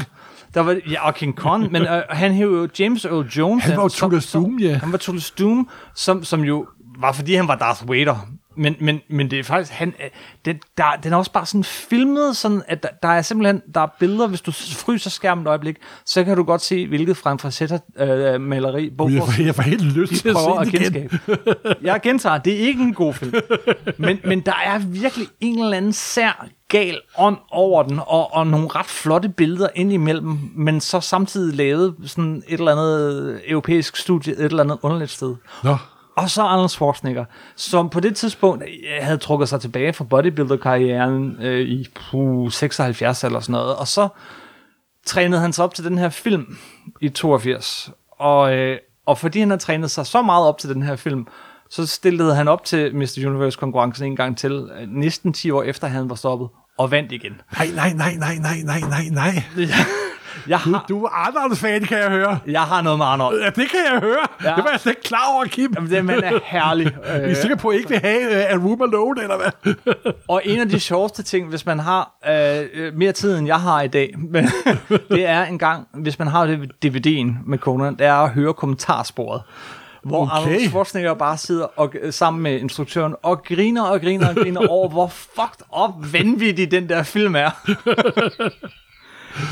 Der var, ja, og King Kong, men øh, han hævde jo James Earl Jones. Han var jo ind, som- Tullus som- Doom, ja. Han var Tullus Doom, som, som jo var, fordi han var Darth Vader. Men, men, men det er faktisk, han, øh, det, der, den er også bare sådan filmet, sådan at der, der er simpelthen, der er billeder, hvis du fryser skærmen et øjeblik, så kan du godt se, hvilket fra sætter øh, maleri, Gud, Jeg får, jeg får helt lyst til at se den igen. Jeg gentager, det er ikke en god film. Men, men der er virkelig en eller anden sær gal ånd over den, og, og nogle ret flotte billeder indimellem, men så samtidig lavet sådan et eller andet europæisk studie, et eller andet underligt sted. Nå, Og så Arnold Schwarzenegger, som på det tidspunkt øh, havde trukket sig tilbage fra bodybuilder-karrieren øh, i puh, 76 eller sådan noget, og så trænede han sig op til den her film i 82. Og, øh, og fordi han havde trænet sig så meget op til den her film, så stillede han op til Mr. Universe-konkurrencen en gang til, øh, næsten 10 år efter han var stoppet, og vandt igen. nej, nej, nej, nej, nej, nej, nej, nej. Jeg Du, har, du er Arnold-fan, kan jeg høre. jeg har noget med Arnold. Ja, det kan jeg høre. Ja. Det var jeg slet ikke klar over, Kim. Jamen, den mand er herlig. I er Øh, sikker på, at I ikke vil have uh, A Room Alone, eller hvad? Og en af de sjoveste ting, hvis man har øh, øh, mere tid, end jeg har i dag, men det er en gang, hvis man har det DVD'en med Conan, det er at høre kommentarsporet. Hvor okay. Arnold Schwarzenegger bare sidder og, øh, sammen med instruktøren og griner og griner og griner over, hvor fucked up vanvittig den der film er.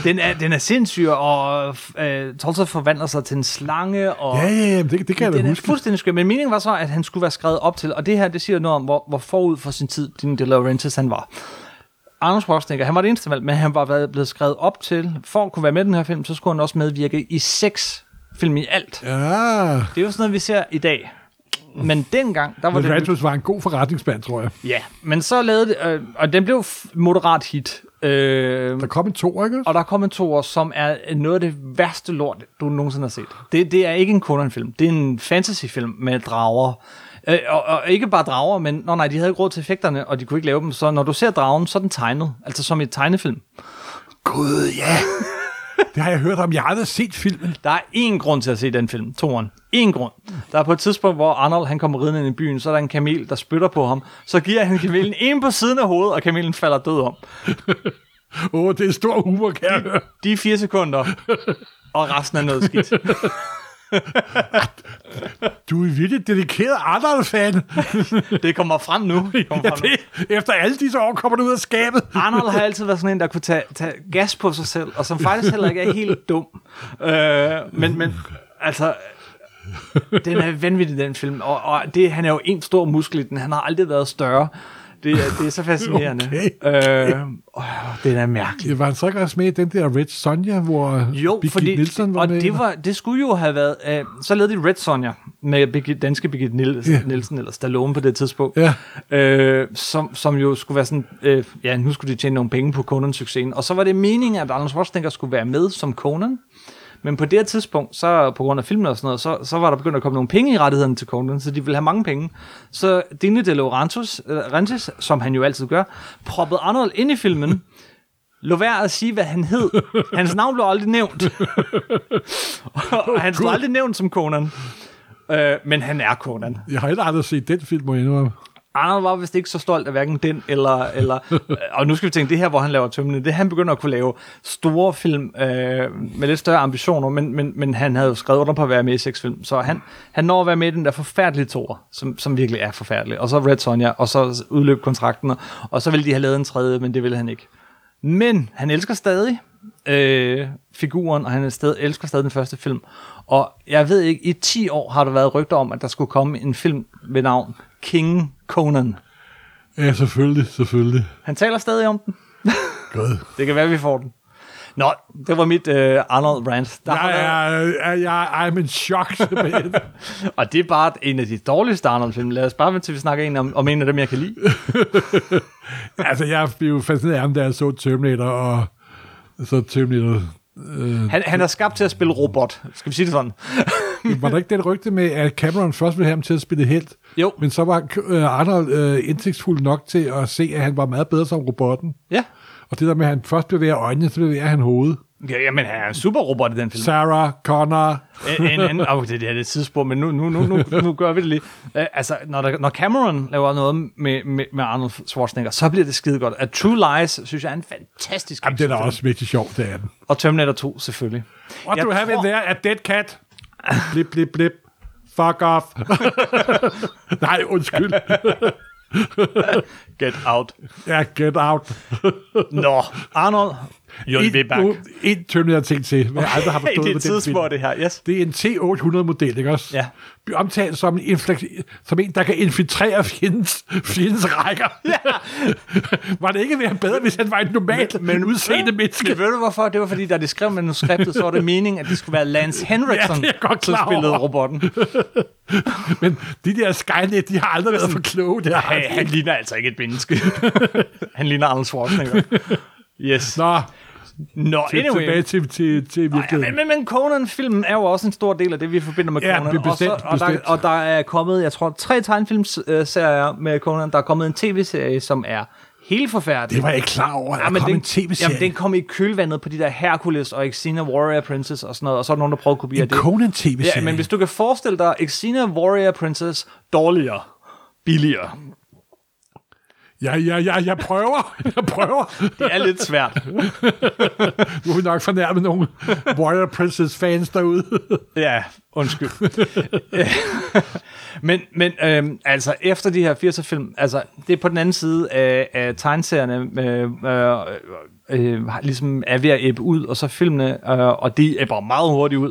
Den er, den er sindssyg, og øh, Tulsa forvandler sig til en slange, og Ja, ja, ja, det, det kan jeg den da er huske. fuldstændig skør. Men meningen var så, at han skulle være skrevet op til, og det her, det siger noget om, hvor, hvor forud for sin tid, din De Laurentiis han var. Arnold Schwarzenegger, han var det eneste valg, men han var blevet skrevet op til, for at kunne være med i den her film, så skulle han også medvirke i seks film i alt. Ja, Det er jo sådan noget, vi ser i dag. Men dengang, der var men det... Var en god forretningsmand, tror jeg. Ja, men så lavede det, øh, og den blev moderat hit. Øh, Der kom en to, ikke? og der kom en toer, som er noget af det værste lort, du nogensinde har set. Det, det er ikke en Conan-film. Det er en fantasyfilm med drager. Øh, og, og, ikke bare drager, men nå, nej, de havde ikke råd til effekterne, og de kunne ikke lave dem. Så når du ser dragen, så er den tegnet. Altså som i et tegnefilm. Gud, ja. Det har jeg hørt om. Jeg har aldrig set filmen. Der er én grund til at se den film, toren. Én grund. Der er på et tidspunkt, hvor Arnold han kommer ridende ind i byen, så er der en kamel, der spytter på ham. Så giver han kamelen en på siden af hovedet, og kamelen falder død om. Åh, oh, det er stor humor, kan jeg høre. De er fire sekunder, og resten er noget skidt. Du er virkelig dedikeret Arnold-fan. Det kommer frem nu. Det kommer Ja, frem nu. det, efter alle disse år kommer du ud af skabet. Arnold har altid været sådan en, der kunne tage, tage gas på sig selv, og som faktisk heller ikke er helt dum. Øh, men, men altså, den er vanvittig, den film. Og, og det, han er jo en stor muskel i den. Han har aldrig været større. Det, er- det er så fascinerende. Okay. Øh, åh, det er mærkeligt. Det var han så ikke også med i den der Red Sonja, hvor Jo, Birgit fordi, Nielsen var og med? det, var, det skulle jo have været, øh, så lavede de Red Sonja med Birgit, danske Birgit Nielsen. Nielsen, eller Stallone på det tidspunkt, Ja. øh, som, som jo skulle være sådan, øh, ja, nu skulle de tjene nogle penge på Conan-succesen, og så var det meningen, at Arnold Schwarzenegger skulle være med som Conan, men på det her tidspunkt, så på grund af filmen og sådan noget, så, så var der begyndt at komme nogle penge i rettighederne til Conan, så de ville have mange penge. Så Dini De Laurentiis, øh, Rentis, som han jo altid gør, proppede Arnold ind i filmen, lå være at sige, hvad han hed. Hans navn blev aldrig nævnt. og han blev aldrig nævnt som Conan. Øh, men han er Conan. Jeg har heller aldrig set den film, må jeg indrømme. Arnold var vist ikke så stolt af hverken den, eller, eller og nu skal vi tænke, det her, hvor han laver tømmende, det han begynder at kunne lave store film øh, med lidt større ambitioner, men, men, men han havde jo skrevet under på at være med i seks film, så han, han når at være med i den der forfærdelige toer, som, som virkelig er forfærdelig, og så Red Sonja, og så udløb kontrakten, og så ville de have lavet en tredje, men det ville han ikke. Men han elsker stadig øh, figuren, og han er stadig, elsker stadig den første film. Og jeg ved ikke, i 10 år har der været rygter om, at der skulle komme en film ved navn King Conan. Ja, selvfølgelig, selvfølgelig. Han taler stadig om den. God. Det kan være, vi får den. Nå, det var mit øh, Arnold rant. Der Jeg været, er, jeg, jeg, I'm in shock, og det er bare en af de dårligste Arnold-film. Lad os bare vente til, vi snakker en om, om en af dem, jeg kan lide. altså, jeg blev fascineret af ham, da jeg så Terminator, og så Terminator... Han, han er skabt til at spille robot. Skal vi sige det sådan? Var der ikke den rygte med, at Cameron først ville have ham til at spille helt? Jo. Men så var øh, Arnold øh, indsigtsfuld nok til at se, at han var meget bedre som robotten. Ja. Og det der med, at han først bevæger øjnene, så bevæger han hovedet. Ja jamen, han er en super robot i den film. Sarah Connor. en, en anden, oh, det, det er det tidsspur, men nu, nu, nu, nu, nu gør vi det lige. Uh, altså, når, der, når Cameron laver noget med, med, med Arnold Schwarzenegger, så bliver det skide godt. A True Lies, synes jeg, er en fantastisk Jamen, den er også virkelig sjov, det er den. Og Terminator 2, selvfølgelig. What Jeg do you have in tror- there? A dead cat? Blip, blip, blip. Fuck off. Nej, undskyld. Get out. Ja, get out. Nå, Arnold, You'll en, be back. nu- En Terminator ting til, hvad jeg aldrig har forstået det er tidsspor, det her. Yes. Det er en T-800-model, ikke også? Ja. Bliver omtalt som en, som en der kan infiltrere fjendens, fjendens rækker. Ja. var det ikke mere bedre, hvis han var en normalt men, udseende menneske? Men ved du hvorfor? Det var fordi, da de skrev manuskriptet, så var det meningen, at det skulle være Lance Henriksen, Ja, jeg godt som klar spillede over. robotten. Men de der Skynet, de har aldrig været for kloge. Det har Hey, de han ligner altså ikke et menneske. han ligner Arnold Schwarzenegger. Yes. Nå, Nå, til, anyway. tilbage til, til, til Ja, virkeligheden. men, men, men Conan-filmen er jo også en stor del af det, vi forbinder med Ja, Conan. og, bestemt, så, og, der, bestemt. og der er kommet, jeg tror, tre tegnefilmserier med Conan. Der er kommet en tv-serie, som er helt forfærdelig. Det var jeg ikke klar over, at Ja, men kom den, en tv-serie. Jamen, den kom i kølvandet på de der Hercules og Xena Warrior Princess og sådan noget, og så er der nogen, der prøvede at kopiere en det. Conan-tv-serie. Ja, men hvis du kan forestille dig Xena Warrior Princess dårligere, billigere. Ja, ja, ja, jeg prøver. Jeg prøver. Det er lidt svært. Er vi nok fornærmet nogle Warrior Princess-fans derude. Ja, undskyld. men men øhm, altså, efter de her 80'er film, altså, det er på den anden side af, af tegneserierne, øh, øh, øh, har- ligesom er ved at æbbe ud, og så filmene, øh, og de æbber meget hurtigt ud,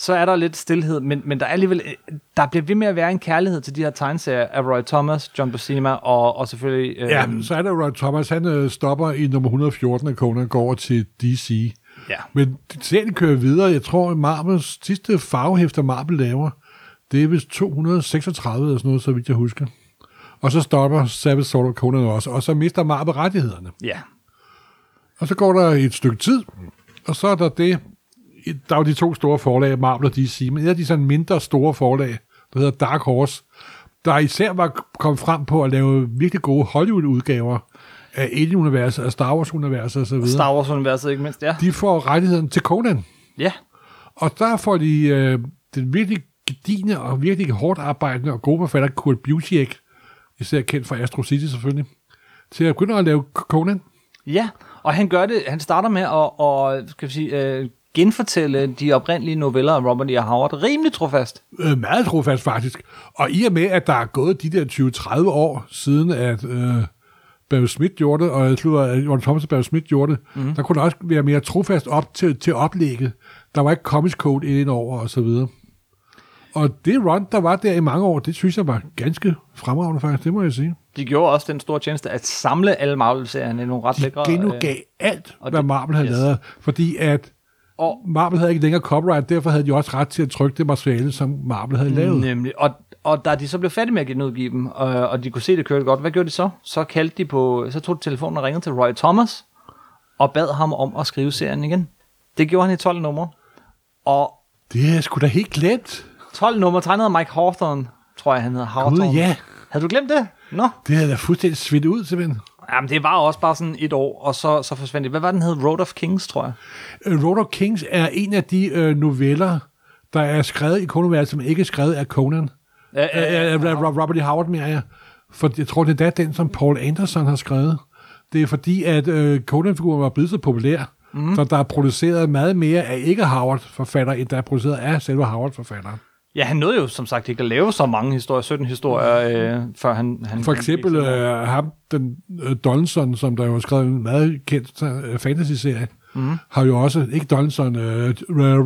så er der lidt stillhed, men, men der er alligevel, øh, der bliver ved med at være en kærlighed til de her tegneserier af Roy Thomas, John Buscema, og, og selvfølgelig... Øh, Ja, så er der Roy Thomas, han øh, stopper i nummer 114 af Conan, går over til DC. ja. Men serien kører videre. Jeg tror, Marvels sidste farvehæfter, Marvel laver, det er vist 236 eller sådan noget, så vidt jeg husker. Og så stopper Savage Sword of Conan også, og så mister Marvel rettighederne. ja. Og så går der et stykke tid, og så er der det, der er jo de to store forlag, Marvel og DC, men et af de sådan mindre store forlag, der hedder Dark Horse, der især var kommet frem på at lave virkelig gode Hollywood-udgaver af Alien-universet, af Star Wars-universet osv. Star Wars-universet ikke mindst, ja. De får rettigheden til Conan. Ja, Og der får de øh, den virkelig gedigende og virkelig hårdt arbejdende og gode forfatter Kurt Busiek, især kendt fra Astro City selvfølgelig, til at begynde at lave Conan. Ja, og han gør det, han starter med at, og, skal vi sige, øh, genfortælle de oprindelige noveller af Robert E. Howard rimelig trofast. Øh, meget trofast faktisk. Og i og med, at der er gået de der 20-30 år siden, at øh, Barry Smith gjorde det, og jeg tror, at John Thomas og Barry Smith gjorde det, mm. der kunne der også være mere trofast op til, til oplægget. Der var ikke Comics Code ind over og så videre. Og det run, der var der i mange år, det synes jeg var ganske fremragende faktisk, det må jeg sige. De gjorde også den store tjeneste at samle alle Marvel-serierne i nogle ret lækre... Genudgav alt, og hvad Marvel havde yes. lavet, fordi at og, Marvel havde ikke længere copyright, derfor havde de også ret til at trykke det materiale, som Marvel havde lavet. Nemlig. Og, og da de så blev færdige med at genudgive dem, og, og de kunne se, det kørte godt, hvad gjorde de så? Så kaldte de på, så tog de telefonen og ringede til Roy Thomas, og bad ham om at skrive serien igen. Det gjorde han i 12 numre. Og Det er sgu da helt glemt. 12 numre tegnet af Mike Hawthorne, tror jeg, han hedder. Hawthorne. Gud, ja. Havde du glemt det? Nå. Det havde da fuldstændig svidt ud, simpelthen. Jamen, det var også bare sådan et år, og så, så forsvandt det. Hvad var den hed? Road of Kings, tror jeg. Uh, Road of Kings er en af de øh, noveller, der er skrevet i Conan-universet, som ikke er skrevet af Conan. Uh, Robert E. Howard, mener jeg. For jeg tror, det er da den, som Paul Anderson har skrevet. Det er fordi, at øh, Conan-figuren var blevet så populær, mm. så der er produceret meget mere af ikke Howard-forfatter, end der er produceret af selve Howard-forfatteren. Ja, han nåede jo som sagt ikke at lave så mange historier, 17 historier, øh, før han... han For eksempel øh, ham, den øh, Donaldson, som der jo har skrevet en meget kendt øh, fantasy-serie, mm. har jo også, ikke Donaldson, øh,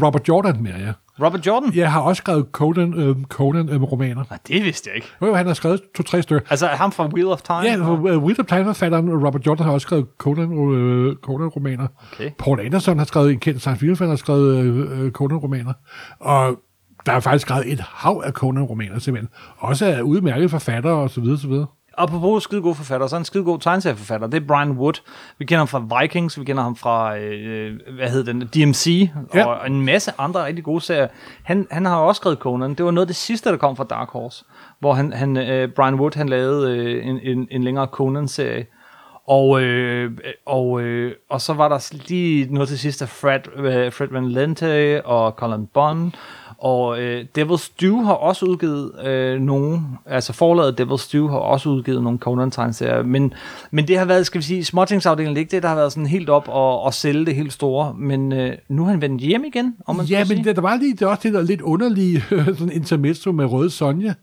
Robert Jordan mere, ja. Robert Jordan? Jeg har også skrevet Conan, øh, Conan øh, romaner. Nej, det vidste jeg ikke. Jo, han har skrevet to-tre stykker. Altså, ham fra Wheel of Time? Ja, uh, Will of Time-forfatteren Robert Jordan har også skrevet Conan, øh, Conan-romaner. Okay. Paul Anderson har skrevet en kendt science fiction har skrevet øh, øh, Conan-romaner. Og der er faktisk skrevet et hav af Conan-romaner, simpelthen. Også af udmærkede forfattere, og så videre, så videre. Og på skide gode forfatter, så er en skide god tegneserieforfatter. Det er Brian Wood. Vi kender ham fra Vikings, vi kender ham fra, øh, hvad hedder den, DMC, Ja. og en masse andre rigtig gode serier. Han, han har også skrevet Conan. Det var noget af det sidste, der kom fra Dark Horse, hvor han, han, øh, Brian Wood han lavede øh, en, en, en længere Conan-serie. Og, øh, og, øh, og så var der lige noget til sidst af Fred, øh, Fred Van Lente og Colin Bond. Og øh, Devil's Stew har også udgivet øh, nogle, altså forlaget Devil's Stew har også udgivet nogle conan tegneserier men, men det har været, skal vi sige, småtingsafdelingen, ikke det, der har været sådan helt op og, og sælge det helt store, men øh, nu har han vendt hjem igen, om man Ja, men sige. der var lige det også det der lidt underlige sådan intermezzo med Røde Sonja,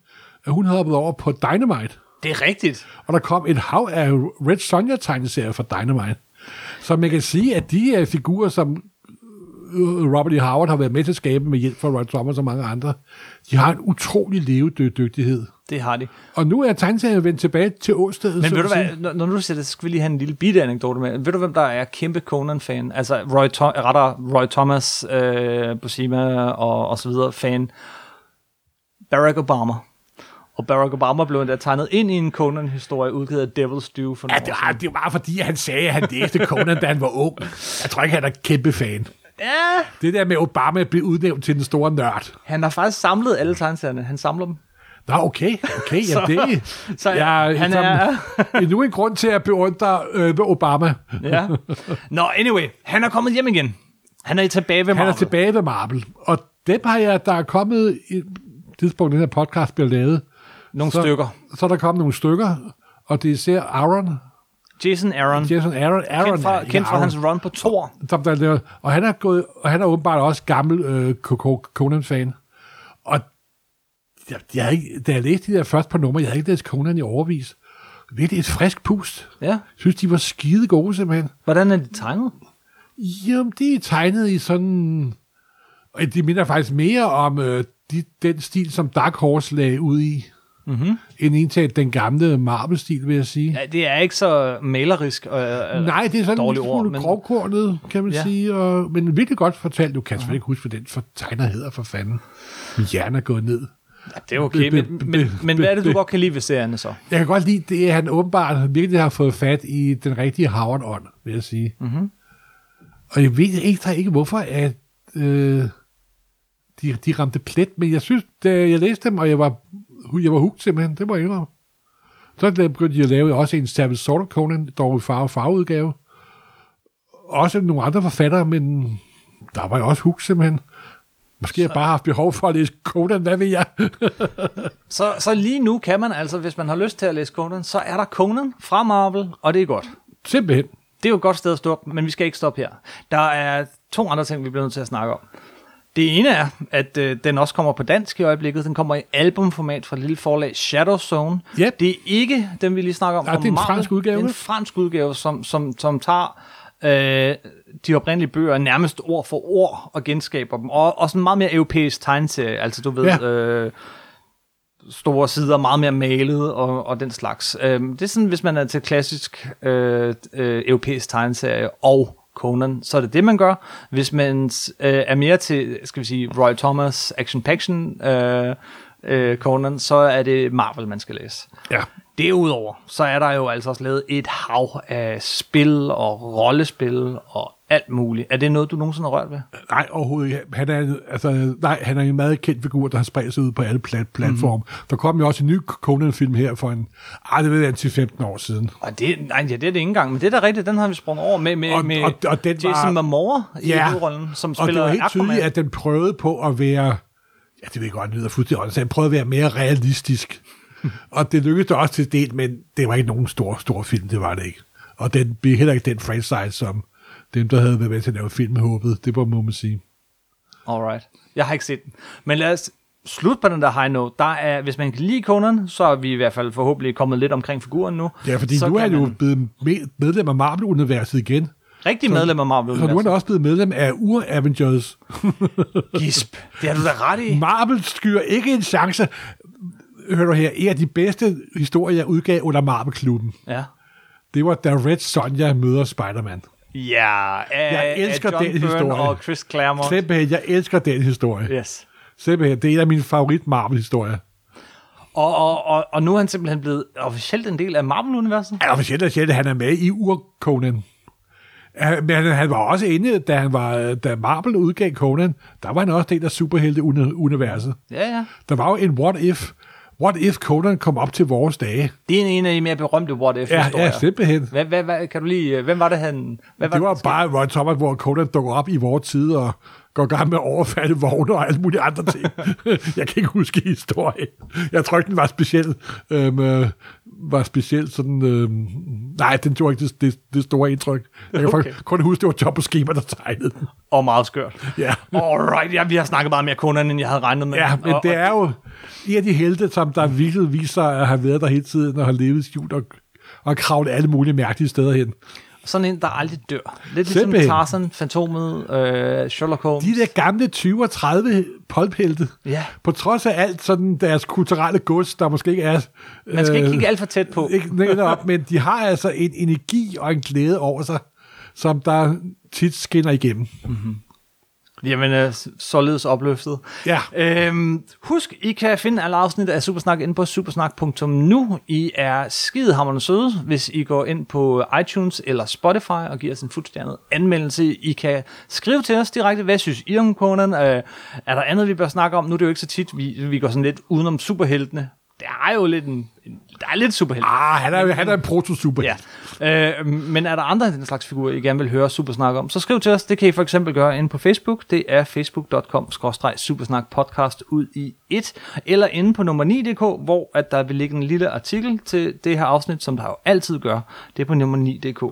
at hun hoppede over på Dynamite. Det er rigtigt. Og der kom et hav af Red Sonja-tegneserier fra Dynamite. Så man kan sige, at de uh, figurer, som Robert E. Howard har været med til at skabe med hjælp fra Roy Thomas og mange andre, de har en utrolig levedygtighed. Det har de. Og nu er tegneserien vendt tilbage til åstedet. Men ved du hvad, når, når du siger det, så skal vi lige have en lille bitte anekdote med. Ved du, hvem der er kæmpe Conan-fan? Altså Roy, Tom, retter Roy Thomas, øh, Buscema og, og så videre fan. Barack Obama. Og Barack Obama blev endda tegnet ind i en Conan-historie, udgivet af Devil's Due for Ja, det var, det var fordi, han sagde, at han læste Conan, da han var ung. Jeg tror ikke, han er kæmpe fan. Ja, Det der med Obama at blive udnævnt til den store nørd. han har faktisk samlet alle tegneserierne. Han samler dem. Nå, okay, okay, ja, Så- det så ja, han er- endnu en grund til at beundre øh, Obama. Ja. Nå, anyway, han er kommet hjem igen. Han er tilbage ved Han er Marvel. tilbage ved Marvel, og dem har jeg, der er kommet i tidspunkt, den her podcast bliver lavet, Nogle så, stykker. så er der kommet nogle stykker, og det er især Aaron, Jason Aaron. Jason Aaron, Aaron Kendt fra, ja, kendt fra Aaron, hans run på Thor. som der laver, og han er gået, og han er åbenbart også gammel øh, Conan-fan, og jeg, jeg ikke, da jeg læste de der første par numre, jeg havde ikke læst Conan i overvis, virkelig et frisk pust. Ja. Jeg synes, de var skide gode simpelthen. Hvordan er de tegnet? Jamen, de er tegnet i sådan... og De minder faktisk mere om øh, de, den stil, som Dark Horse lagde ud i, mm-hmm. end indtaget den gamle Marvel-stil, vil jeg sige. Ja, det er ikke så malerisk. Øh, Nej, det er sådan ord, smule men- grovkornet, kan man Ja. sige. Og, men virkelig godt fortalt. Du kan selvfølgelig ikke huske, hvad den for tegner hedder for fanden. Min hjerne er gået ned. Ja, det er okay, men, men, men hvad er det, du godt kan lide ved serierne så? Jeg kan godt lide det, at han åbenbart virkelig har fået fat i den rigtige Howard-ånd, vil jeg sige. Mm-hmm. Og jeg ved ikke, ikke hvorfor, at øh, de, de ramte plet, men jeg synes, da jeg læste dem, og jeg var, jeg var hugt simpelthen, det var jeg indrømme. Så begyndte de at lave også en Savage Sword of Conan, dog i farve farveudgave. Også nogle andre forfattere, men der var jeg også hugt simpelthen. Måske har jeg bare haft behov for at læse Conan, hvad ved jeg? Så, så lige nu kan man altså, hvis man har lyst til at læse Conan, så er der Conan fra Marvel, og det er godt. simpelthen. Det er jo et godt sted at stoppe, men vi skal ikke stoppe her. Der er to andre ting, vi bliver nødt til at snakke om. Det ene er, at øh, den også kommer på dansk i øjeblikket. Den kommer i albumformat fra lille forlag Shadow Zone. Yep. Det er ikke den, vi lige snakker om. Nej, det er en Marvel. fransk udgave. Det er en fransk udgave, som, som, som tager øh, de oprindelige bøger nærmest ord for ord og genskaber dem. Og, og sådan en meget mere europæisk tegneserie. Altså du ved... Ja. Øh, store sider, meget mere malet og, og den slags. Øhm, det er sådan, hvis man er til klassisk øh, øh, europæisk tegneserie og Conan, så er det det, man gør. Hvis man øh, er mere til, skal vi sige, Roy Thomas Action Paction øh, øh, Conan, så er det Marvel, man skal læse. Ja. Derudover, så er der jo altså også lavet et hav af spil og rollespil og alt muligt. Er det noget, du nogensinde har rørt ved? Nej, overhovedet ikke. Han er, altså, nej, han er en meget kendt figur, der har spredt sig ud på alle plat- platforme. Mhm. Mm-hmm. Der kom jo også en ny Conan-film her for en, ej, det ved jeg, til 15 år siden. Og det, nej, ja, det er det ikke engang, men det er da rigtigt, den har vi sprunget over med, med, Og- med og- og den Jason var- Momoa i Ja. hovedrollen, som Og det spiller var helt Aquaman. tydeligt, at den prøvede på at være, ja, det ved jeg godt, det lyder fuldstændig åndssvagt, den prøvede at være mere realistisk. og det lykkedes da også til del, men det var ikke nogen stor, stor film, det var det ikke. Og den blev heller ikke den franchise, som dem, der havde været med til at lave film, håbede. Det var, må man sige. Alright. Jeg har ikke set den. Men lad os slutte på den der high note. Der er, hvis man kan lide Conan, så er vi i hvert fald forhåbentlig kommet lidt omkring figuren nu. Ja, fordi så nu er han jo blevet med- medlem af Marvel-universet igen. Rigtig medlem af Marvel. Så nu er han også blevet medlem af Ur-Avengers. Gisp. Det har du da ret i. Marvel skyer ikke en chance. Hør du her, en af de bedste historier, jeg udgav under Marvel-klubben, Ja. det var da Red Sonja møder Spider-Man. Ja, af, Jeg elsker John den Byrne historie. og Chris Claremont. Simpelthen, jeg elsker den historie. Yes. Simpelthen, det er en af mine favorit Marvel-historier. Og, og, og, og nu er han simpelthen blevet officielt en del af Marvel-universet. Ja, officielt er at han er med i Ur-Conan. Men han var også inde, da, han var, da Marvel udgav Conan, der var han også del af superhelte-universet. Ja, ja. Der var jo en what if, what if Conan kom op til vores dage. Det er en af de mere berømte what Ja, if-historier. ja, simpelthen. Hvad, hvad, hvad, kan du lige, hvem var det han... Hvad Det var der bare Roy Thomas, hvor Conan dukker op i vores tid og går i gang med at overfalde vogne og alle mulige andre ting. jeg kan ikke huske historien. Jeg tror ikke, den var speciel. Øhm, øh, var specielt sådan... Øhm, nej, den tog ikke det, det, det store indtryk. Jeg kan Okay. kun huske, det var på Schema, der tegnede den. Og meget skørt. Ja. Alright, ja, vi har snakket meget mere Conan, end jeg havde regnet med. Ja, men og, det er jo en af de helte, som der virkelig viser sig at have været der hele tiden og har levet skjult og, og kravlet alle mulige mærkelige steder hen. Sådan en, der aldrig dør. Lidt ligesom. Tarzan, Fantomet, øh, Sherlock Holmes. De der gamle 20 og 30 polphelte, Ja. på trods af alt sådan deres kulturelle gods, der måske ikke er... Man skal ikke øh, kigge alt for tæt på. ikke netop, men de har altså en energi og en glæde over sig, som der tit skinner igennem. Jamen, øh, således opløftet. Ja. Øhm, husk, I kan finde alle afsnit af Supersnak inde på supersnak.nu. I er skidehammerende søde, hvis I går ind på iTunes eller Spotify og giver os en fuldstændig anmeldelse. I kan skrive til os direkte, hvad synes I om Conan? Øh, er der andet, vi bør snakke om? Nu er det jo ikke så tit, vi, vi går sådan lidt udenom superheltene. Det er jo lidt en, en der er lidt superhelte. Ah, han er, han er en proto-super. Ja. Øh, men er der andre af den slags figurer, I gerne vil høre Supersnak om, så skriv til os. Det kan I for eksempel gøre inde på Facebook. Det er facebook.com-supersnak podcast ud i et. Eller inde på nummer 9.dk, hvor at der vil ligge en lille artikel til det her afsnit, som der jo altid gør. Det er på nummer 9.dk.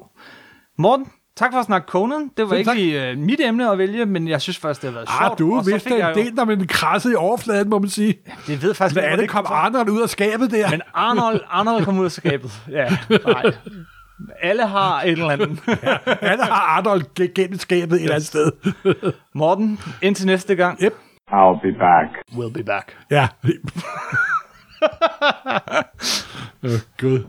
Morten, tak for at snakke Conan. Det var Selv ikke tak. lige uh, mit emne at vælge, men jeg synes faktisk, det har været Ah, sjovt. du Og vidste en del, når man krassede i overfladen, må man sige. Det ved faktisk ikke, alle det kom fra. Arnold ud af skabet der. Men Arnold, Arnold kom ud af skabet. Ja, nej. Alle har et eller andet. alle har Arnold ge- gennem skabet et eller andet sted. Morten, indtil næste gang. Yep. I'll be back. We'll be back. Ja. Åh, Gud.